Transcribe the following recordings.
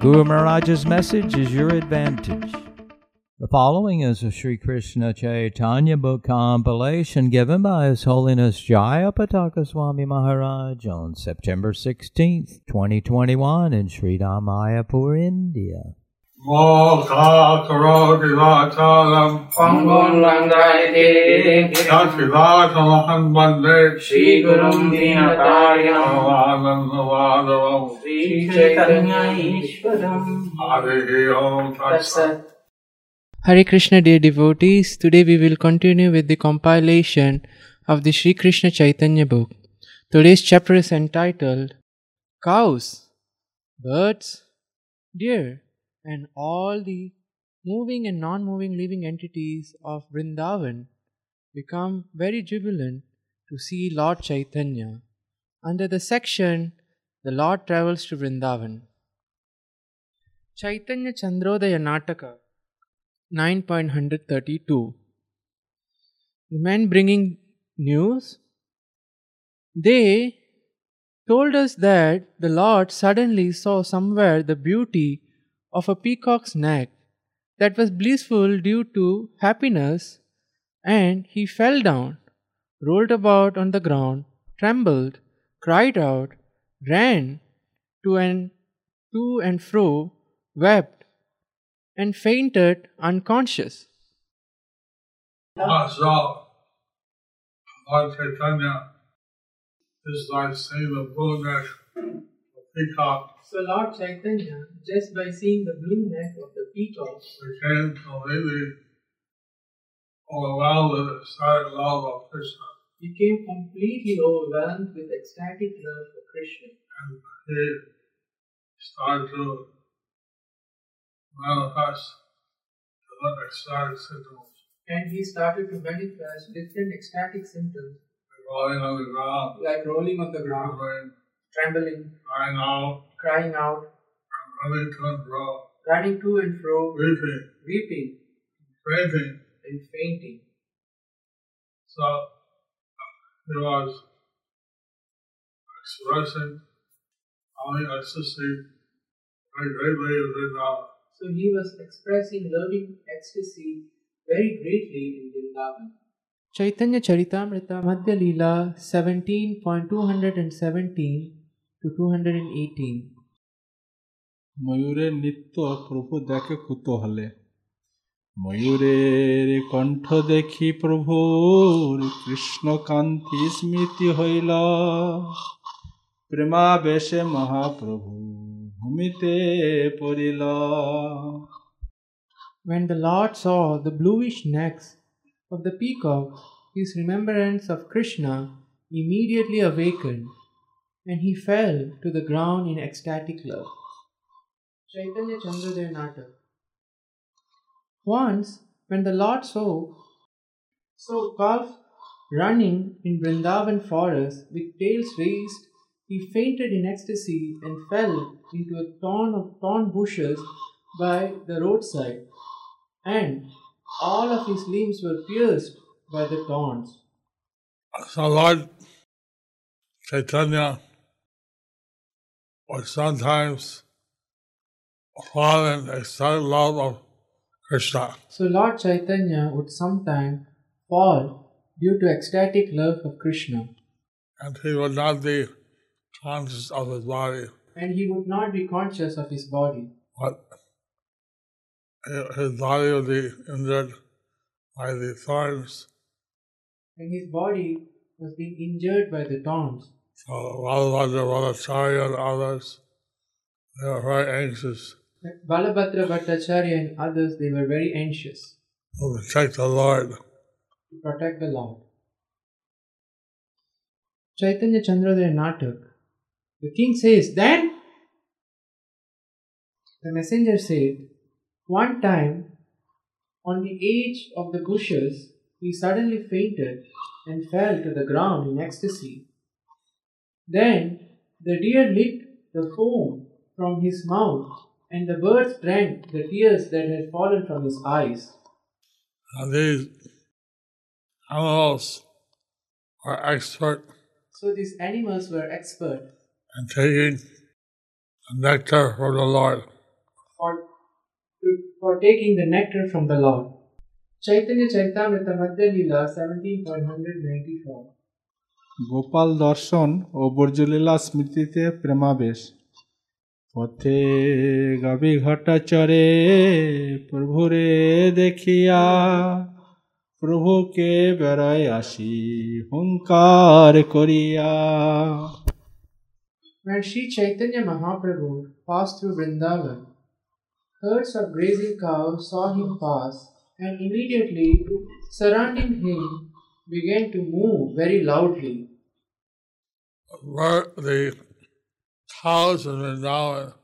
Guru Maharaj's message is your advantage. The following is a Sri Krishna Chaitanya book compilation given by His Holiness Jayapataka Swami Maharaj on September 16th, 2021 in Sri Mayapur, India. Mokkha karoti vachalam Pangon Vandayate Yati vachalam bande Shri Gurum Dinatarinam Anandavadavam Shri Chaitanya Ishwaram Hare Om Tatsat Hare Krishna dear devotees, today we will continue with the compilation of the Sri Krishna Chaitanya book. Today's chapter is entitled Cows, Birds, Deer, and all the moving and non moving living entities of Vrindavan become very jubilant to see Lord Chaitanya. Under the section, the Lord travels to Vrindavan. Chaitanya Chandrodaya Nataka 9.132 The men bringing news they told us that the Lord suddenly saw somewhere the beauty of a peacock's neck that was blissful due to happiness and he fell down, rolled about on the ground, trembled, cried out, ran to and to and fro, wept, and fainted unconscious. Saw Lord Chaitanya is like seeing the blue neck of peacock So Lord Chaitanya, just by seeing the blue neck of the peacock, became completely overwhelmed with ecstatic love of Krishna. became completely overwhelmed with ecstatic love for Krishna. And he started to manifest different ecstatic symptoms, And he started to manifest different ecstatic symptoms. Like rolling on the ground, like rolling on the ground, trembling, trembling, crying out, crying out, running to and fro, running to and fro, weeping, weeping, fainting. and fainting. So he was expressing how he ecstasy very greatly within now. So he was expressing loving ecstasy very greatly in Vrindavan. Chaitanya Charitamrita Madhya Leela 17.217 to 218 ময়ূরের নিত্য প্রভু দেখে কুতূহলে ময়ূরের কণ্ঠ দেখি প্রভুর কৃষ্ণকান্তি স্মৃতি হইল প্রেমাবেশে মহাপ্রভু ভূমিতে পড়িল When the Lord saw the bluish necks of the peacock, his remembrance of Krishna immediately awakened, And he fell to the ground in ecstatic love. Chaitanya Chandrodaya Natak Once, when the Lord saw, saw calf running in Vrindavan forest with tails raised, he fainted in ecstasy and fell into a thorn of thorn bushes by the roadside, and all of his limbs were pierced by the thorns. So Lord Chaitanya would sometimes fall in ecstatic love of Krishna. So Lord Chaitanya would sometimes fall due to ecstatic love of Krishna, and he would not be conscious of his body, and he would not be conscious of his body, but his body would be injured by the thorns. and his body was being injured by the thorns. So Radhavadra, Radhacharya, and others, they were very anxious Like Balabhadra Bhattacharya and others, they were very anxious to protect the Lord. to protect the Lord. Chaitanya Chandrodaya Natak. The king says, Then The messenger said, One time, on the edge of the bushes, he suddenly fainted and fell to the ground in ecstasy. Then the deer licked the foam from his mouth, and the birds drank the tears that had fallen from his eyes. And these animals are expert So these animals were expert in taking the nectar from the Lord. for, for taking the nectar from the Lord. Chaitanya Charitamrita Madhya Lila 17.194 Gopal দর্শন ও বর্জলীলা স্মৃতিতে প্রেমাবেশ পথে গাবি ঘটা চরে প্রভুরে দেখিয়া প্রভুকে বেড়ায় আসি হুঙ্কার করিয়া When Sri Chaitanya Mahaprabhu passed through Vrindavan, herds of grazing cows saw him pass and immediately surrounding him began to move very loudly. The cows in Vrindavan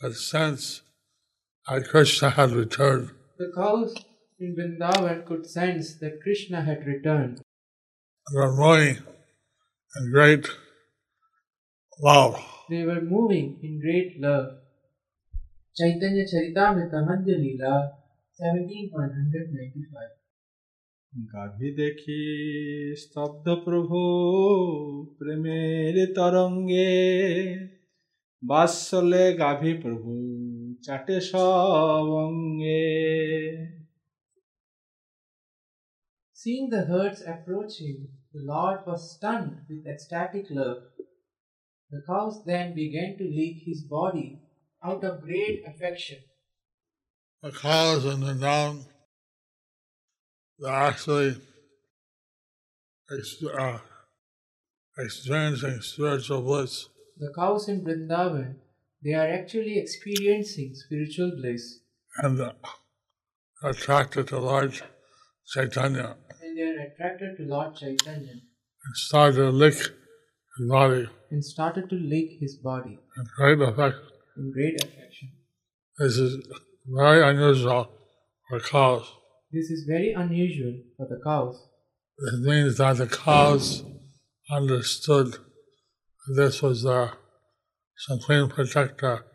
had uh, sensed that Krishna had returned. The cows in Vrindavan could sense that Krishna had returned. They were moving in great love. They were moving in great love. Chaitanya Charitamrita Madhya Lila 17.195 গাভী দেখি স্তব্ধ প্রভু প্রেমের তরঙ্গে বাৎসলে গাভী প্রভু চাটে সব অঙ্গে Seeing the herds approaching, the Lord was stunned with ecstatic love. The cows then began to lick his body out of great affection. The cows in the down, they're actually uh, experiencing spiritual bliss. The cows in Vrindavan, they are actually experiencing spiritual bliss and uh, attracted to Lord Chaitanya and they are attracted to Lord Chaitanya and started to lick his body and started to lick his body in great effect. in great affection. This is very unusual for cows. This is very unusual for the cows. It means that the cows understood that this was their supreme protector,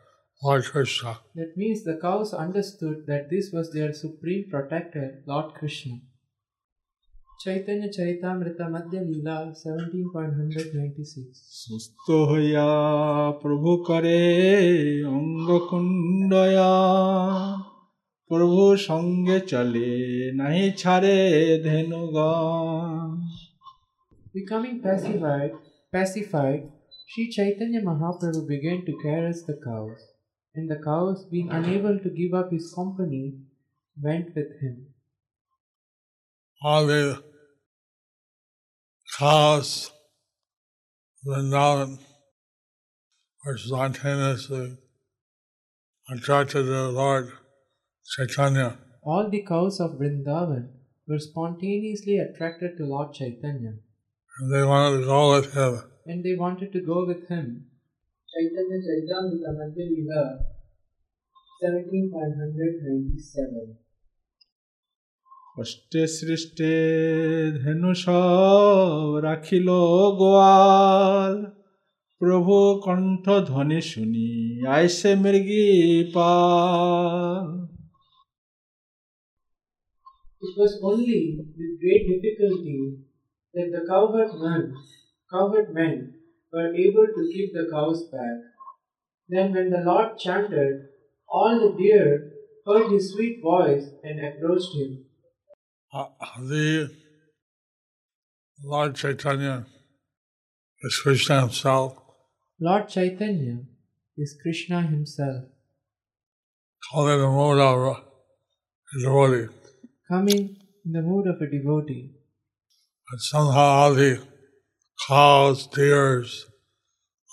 Lord Krishna. That means the cows understood that this was their supreme protector, Lord Krishna. Chaitanya Charitamrita Madhya Lila 17.196 সুস্থ হইয়া প্রভু করে অঙ্গকুণ্ডয়া প্রভু সঙ্গে চলে নাহি ছাড়ে ধেনুগণ Becoming pacified, pacified, Sri Chaitanya Mahaprabhu began to caress the cows, and the cows, being unable to give up his company, went with him. All the cows Vrindavan were spontaneously attracted to Lord Chaitanya. All the cows of Vrindavan were spontaneously attracted to Lord Chaitanya, and they wanted to go with him. and they wanted to go with him. Chaitanya Charitamrita Madhya Lila 17.197 কষ্টে সৃষ্টে ধেনু সব রাখিল গোয়াল প্রভু কণ্ঠ ধ্বনি শুনি আইসে মৃগী পাল It was only with great difficulty that the cowherd men, cowherd men were able to keep the cows back. Then, when the Lord chanted, all the deer heard his sweet voice and approached him. Uh, the Lord Chaitanya is Krishna himself, Lord Chaitanya is Krishna himself, called in the mode of a devotee. Coming in the mood of a devotee. But somehow all the cows, deers,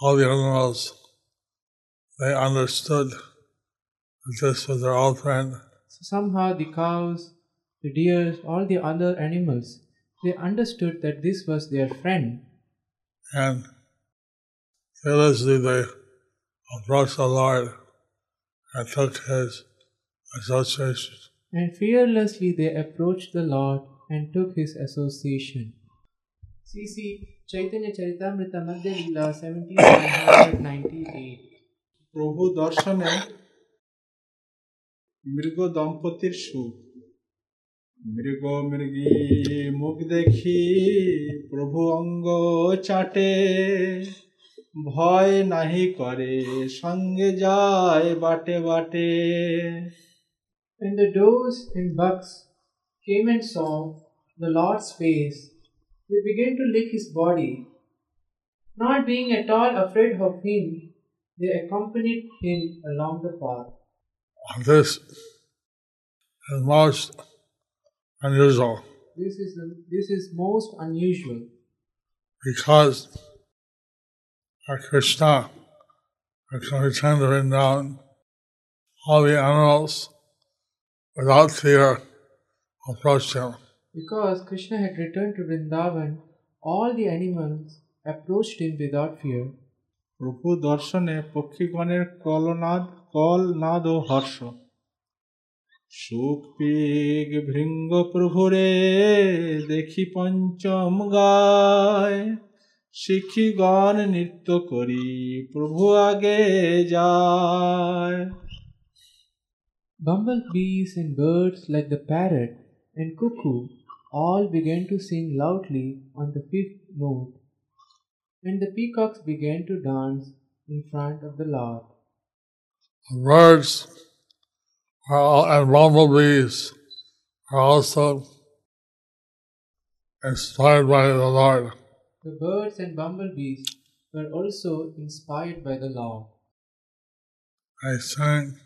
all the animals, they understood that this was their old friend. So somehow the cows, the deers, all the other animals, they understood that this was their friend And fearlessly they approached the Lord and took his association. And fearlessly they approached the Lord and took his association. CC Chaitanya Charitamrita Madhya Lila 1798 প্রভু দর্শনে মৃগ দম্পতির সুখ মৃগ মৃগী মুখ দেখি প্রভু অঙ্গ চাটে ভয় নাহি করে সঙ্গে যায় বাটে বাটে When the does and bucks came and saw the Lord's face, they began to lick his body. Not being at all afraid of him, they accompanied him along the path. This is most unusual. This is, this is most unusual. Because our Krishna, our Krishna Vrindavan, all the animals without fear approached him. because Krishna had returned to Vrindavan, all the animals approached him without fear. প্রভু দর্শনে পক্ষীগণের কলনাদ কলনাদ ও হর্ষ সুখ pig ভৃঙ্গ প্রভুরে দেখি পঞ্চম গায় শিক্ষিগণ নৃত্য করি প্রভু আগে যায় Bumblebees and birds like the parrot and cuckoo all began to sing loudly on the fifth note, and the peacocks began to dance in front of the Lord. The birds and bumblebees are also inspired by the Lord. The birds and bumblebees were also inspired by the Lord. I sang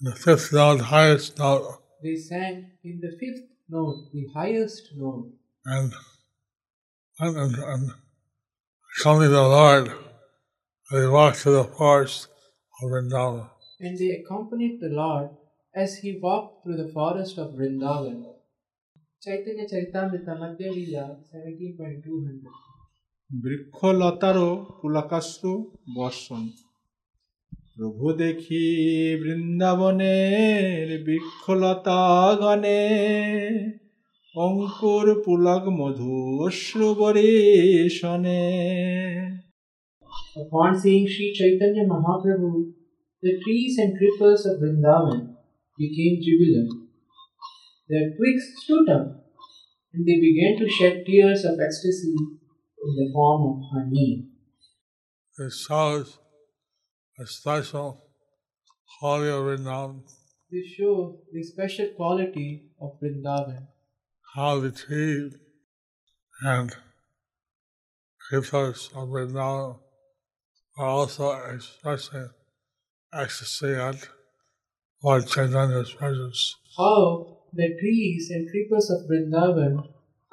the fifth note, highest note, They sang in the fifth note, the highest note, and and, and, and accompanied the Lord as he walked through the forest of Vrindavan. and they accompanied the Lord as he walked through the forest of Vrindavan. Chaitanya Charitamrita Madhya Lila 17.200 বৃক্ষলতারও পুলাকাশ্রু বর্ষণ প্রভু দেখি বৃন্দাবনের বৃক্ষলতা গণে অঙ্কুর পুলক মধু অশ্রু বরিশনে Upon seeing Sri Chaitanya Mahaprabhu, the trees and creepers of Vrindavan became jubilant. Their twigs stood up, and they began to shed tears of ecstasy in the form of honey. This shows a special quality of Vrindavan, This shows the special quality of Vrindavan, how the trees and creepers of Vrindavan are also expressing ecstasy at Lord Chaitanya's presence. how the trees and creepers of Vrindavan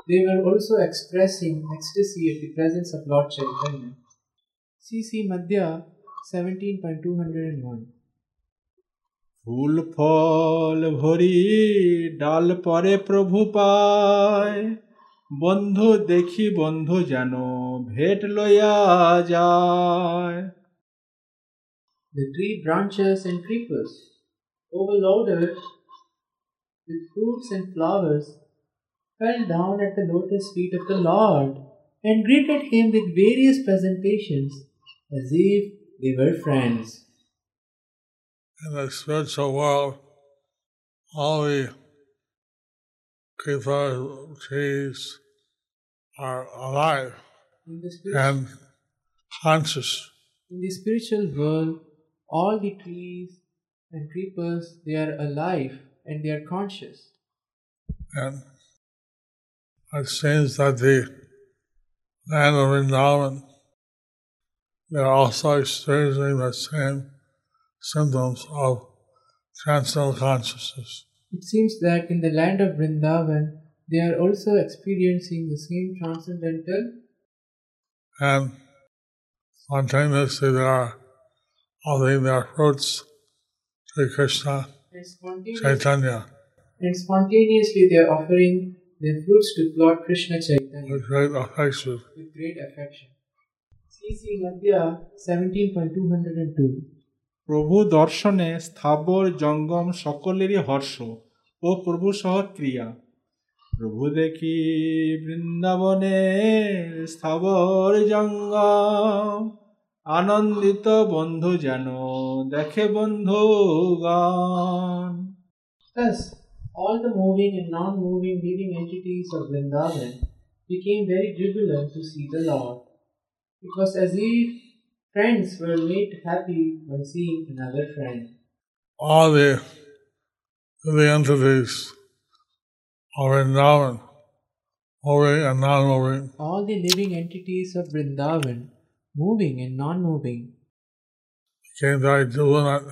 they were also expressing ecstasy at the presence of Lord Chaitanya. CC Madhya 17.201 ফুল ফল ভরি ডাল পরে প্রভু পায় বন্ধু দেখি বন্ধু যেন ভেট লইয়া যায় The tree branches and creepers, overloaded with fruits and flowers, fell down at the lotus feet of the Lord and greeted him with various presentations as if they were friends. In the spiritual world, all the creepers, trees are alive In the, spirit- and conscious. in the spiritual world, all the trees and creepers they are alive and they are conscious. And it seems that the land of Vrindavan, they're also experiencing the same symptoms of transcendental consciousness. It seems that in the land of Vrindavan, they are also experiencing the same transcendental And spontaneously they are offering their fruits to Krishna and Chaitanya and spontaneously they are offering their fruits to Lord Krishna Chaitanya with great affection. with great affection. CC Madhya 17.202 প্রভু দর্শনে স্থাবর জঙ্গম সকলেরই হর্ষ ও প্রভু সহ ক্রিয়া প্রভু দেখি বৃন্দাবনে স্থাবর জঙ্গম আনন্দিত বন্ধু যেন দেখে বন্ধু গান Thus, all the moving and non moving living entities of Vrindavan became very jubilant to see the Lord. It was as if friends were made happy by seeing another friend. All the, the entities are in Vrindavan, moving and non-moving, All the living entities of Vrindavan, moving and non moving, became very jubilant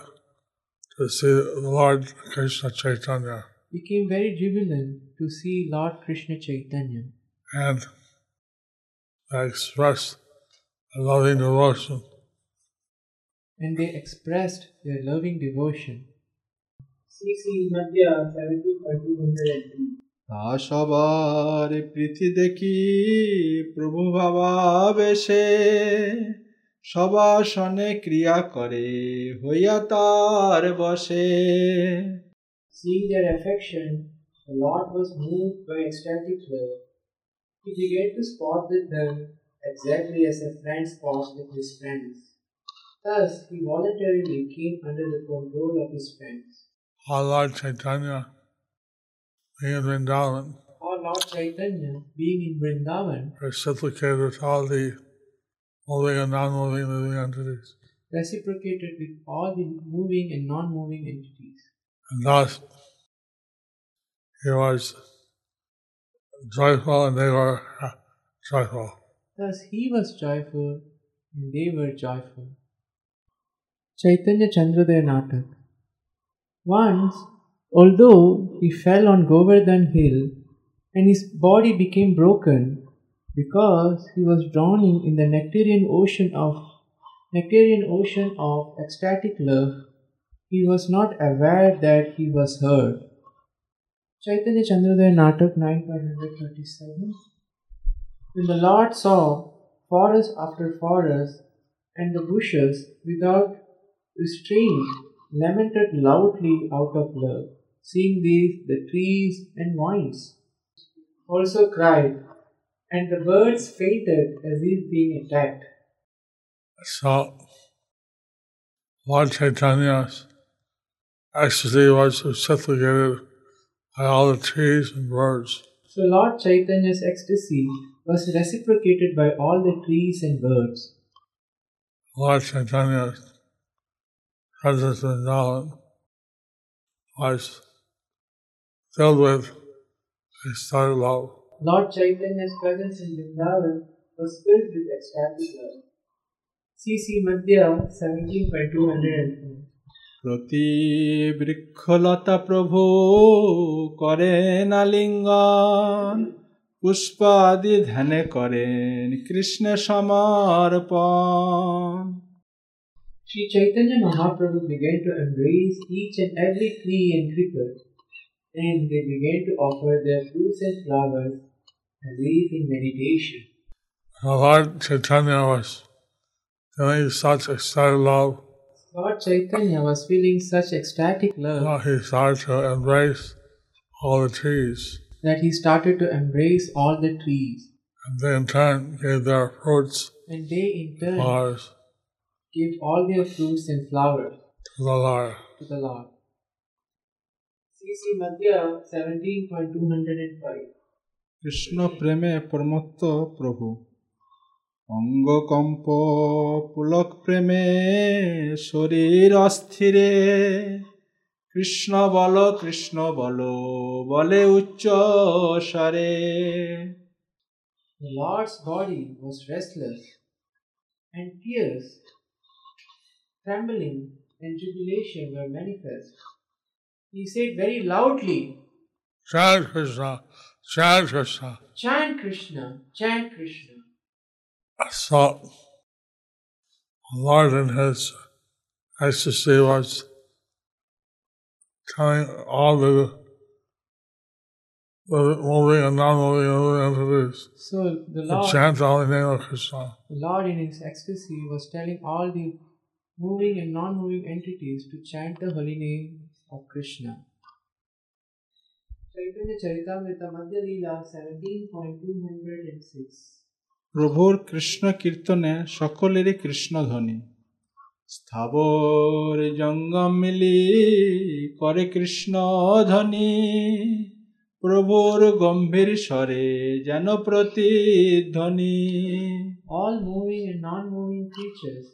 to see the Lord Krishna Chaitanya. became very jubilant to see Lord Krishna Chaitanya. and they expressed a loving devotion And they expressed their loving devotion. CC Madhya 17.203 তা সবার প্রীতি দেখি প্রভু ভাবাবেশে সবাসনে ক্রিয়া করে হইয়া তার বসে Seeing their affection, the Lord was moved by ecstatic love. He began to sport with them exactly as a friend sports with his friends. Thus, he voluntarily came under the control of his friends. our Lord Chaitanya being in Vrindavan Or Lord Chaitanya, being in Vrindavan, reciprocated with all the moving and non-moving living entities. reciprocated with all the moving and non moving entities. And thus he was joyful and they were uh, joyful. Thus, he was joyful and they were joyful. Chaitanya Chandrodaya Natak. Once, although he fell on Govardhan hill and his body became broken because he was drowning in the nectarian ocean of nectarian ocean of ecstatic love, he was not aware that he was hurt. Chaitanya Chandrodaya Natak 9.137 When the Lord saw forest after forest and the bushes without restraint lamented loudly out of love, seeing these the trees and vines also cried, and the birds fainted as if being attacked. So Lord Chaitanya's ecstasy was reciprocated by all the trees and birds. So Lord Chaitanya's ecstasy was reciprocated by all the trees and birds. Lord Chaitanya's presence in Vrindavan was filled with ecstatic love. Lord Chaitanya's presence in Vrindavan was filled with ecstatic love. CC Madhya 17.204 প্রতি বৃক্ষলতা প্রভু করেন আলিঙ্গন পুষ্পাদি ধ্যানে করেন কৃষ্ণ সমর্পণ Sri Chaitanya Mahaprabhu began to embrace each and every tree and creeper, and they began to offer their fruits and flowers as if in meditation. And Lord Chaitanya was feeling such ecstatic love Lord Chaitanya was feeling such ecstatic love that he started to embrace all the trees. that he started to embrace all the trees, And they in turn gave their fruits, and they in turn flowers gave all their fruits and flowers to the Lord. to the Lord. CC Madhya 17.205 Krishna প্রেমে প্রমত্ত প্রভু অঙ্গকম্প পুলক প্রেমে শরীর অস্থিরে কৃষ্ণ বল কৃষ্ণ বল বলে উচ্চ স্বরে The Lord's body was restless, and tears, trembling, and jubilation were manifest. He said very loudly, Chant Krishna, chant Krishna. Chant Krishna, chant Krishna. So, the Lord in his ecstasy was telling all the, the moving and non-moving entities So the to Lord, chant all the name of Krishna. the Lord in his ecstasy was telling all the moving and non moving entities to chant the holy name of Krishna. Chaitanya Charitamrita Madhya Leela 17.206 প্রভুর কৃষ্ণ কীর্তনে সকলেরই কৃষ্ণ ধ্বনি স্থাবর জঙ্গম মিলি করে কৃষ্ণ ধ্বনি প্রভুর গম্ভীর স্বরে যেন প্রতিধ্বনি All moving and non moving creatures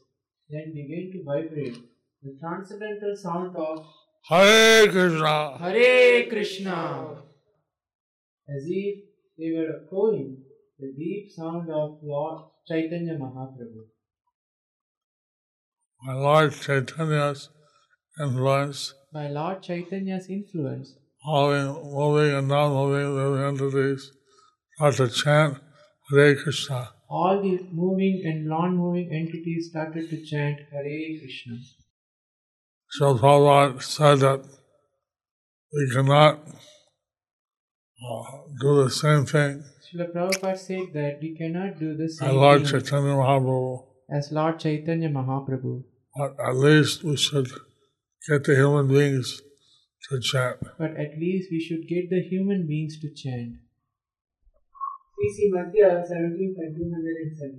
then begin to vibrate the transcendental sound of Hare Krishna. Hare Krishna as if they were echoing the deep sound of Lord Chaitanya Mahaprabhu. My Lord Chaitanya's influence, By Lord Chaitanya's influence, all in moving and non-moving living entities start to chant Hare Krishna. all the moving and non moving entities started to chant Hare Krishna. So Prabhupada said that we cannot uh, do the same thing. Srila Prabhupada said that we cannot do the as same Lord thing Chaitanya Mahaprabhu, as Lord Chaitanya Mahaprabhu, at least we should get the human beings to chant. but at least we should get the human beings to chant. CC Madhya 17.207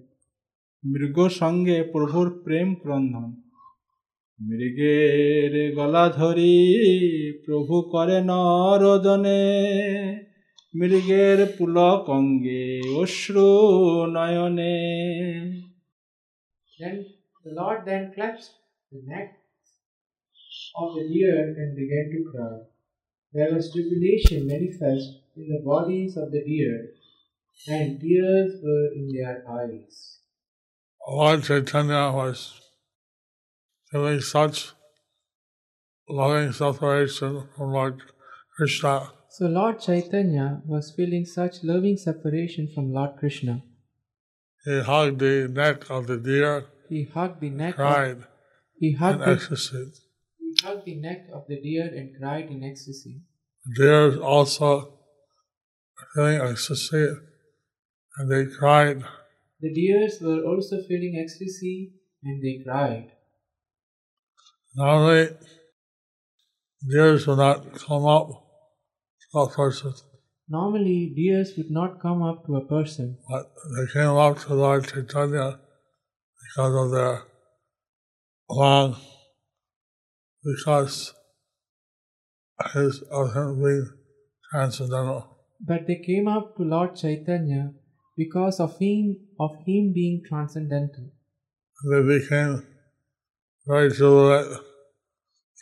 মৃগ সঙ্গে প্রভুর প্রেম ক্রন্দন মৃগের গলা ধরি প্রভু করে নরদনে মৃগের পুলক অঙ্গে অশ্রু নয়নে Then the Lord then clutched the neck of the deer and began to cry. There was tribulation manifest in the bodies of the deer, and tears were in their eyes. Lord Chaitanya was feeling such loving separation from Lord Krishna So Lord Chaitanya was feeling such loving separation from Lord Krishna. He hugged the neck of the deer, He hugged the neck. Of, cried he in hugged. The, ecstasy. he hugged the neck of the deer and cried in ecstasy. The deer also feeling ecstasy, and they cried. The deers were also feeling ecstasy and they cried. Normally, deers will not come up to a person, Normally, deers would not come up to a person, but they came up to Lord Chaitanya because of their long, because his of him being transcendental. but they came up to Lord Chaitanya because of him of him being transcendental. They became very jubilant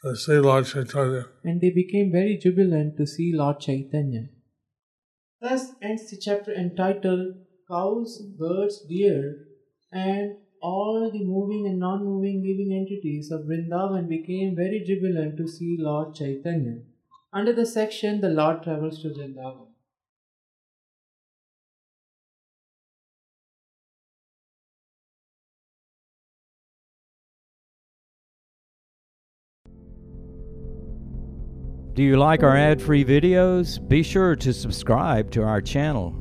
to see Lord Chaitanya. and they became very jubilant to see Lord Chaitanya. Thus ends the chapter entitled Cows, Birds, Deer, and all the moving and non moving living entities of Vrindavan became very jubilant to see Lord Chaitanya. Under the section, the Lord travels to Vrindavan. Do you like our ad free videos? Be sure to subscribe to our channel.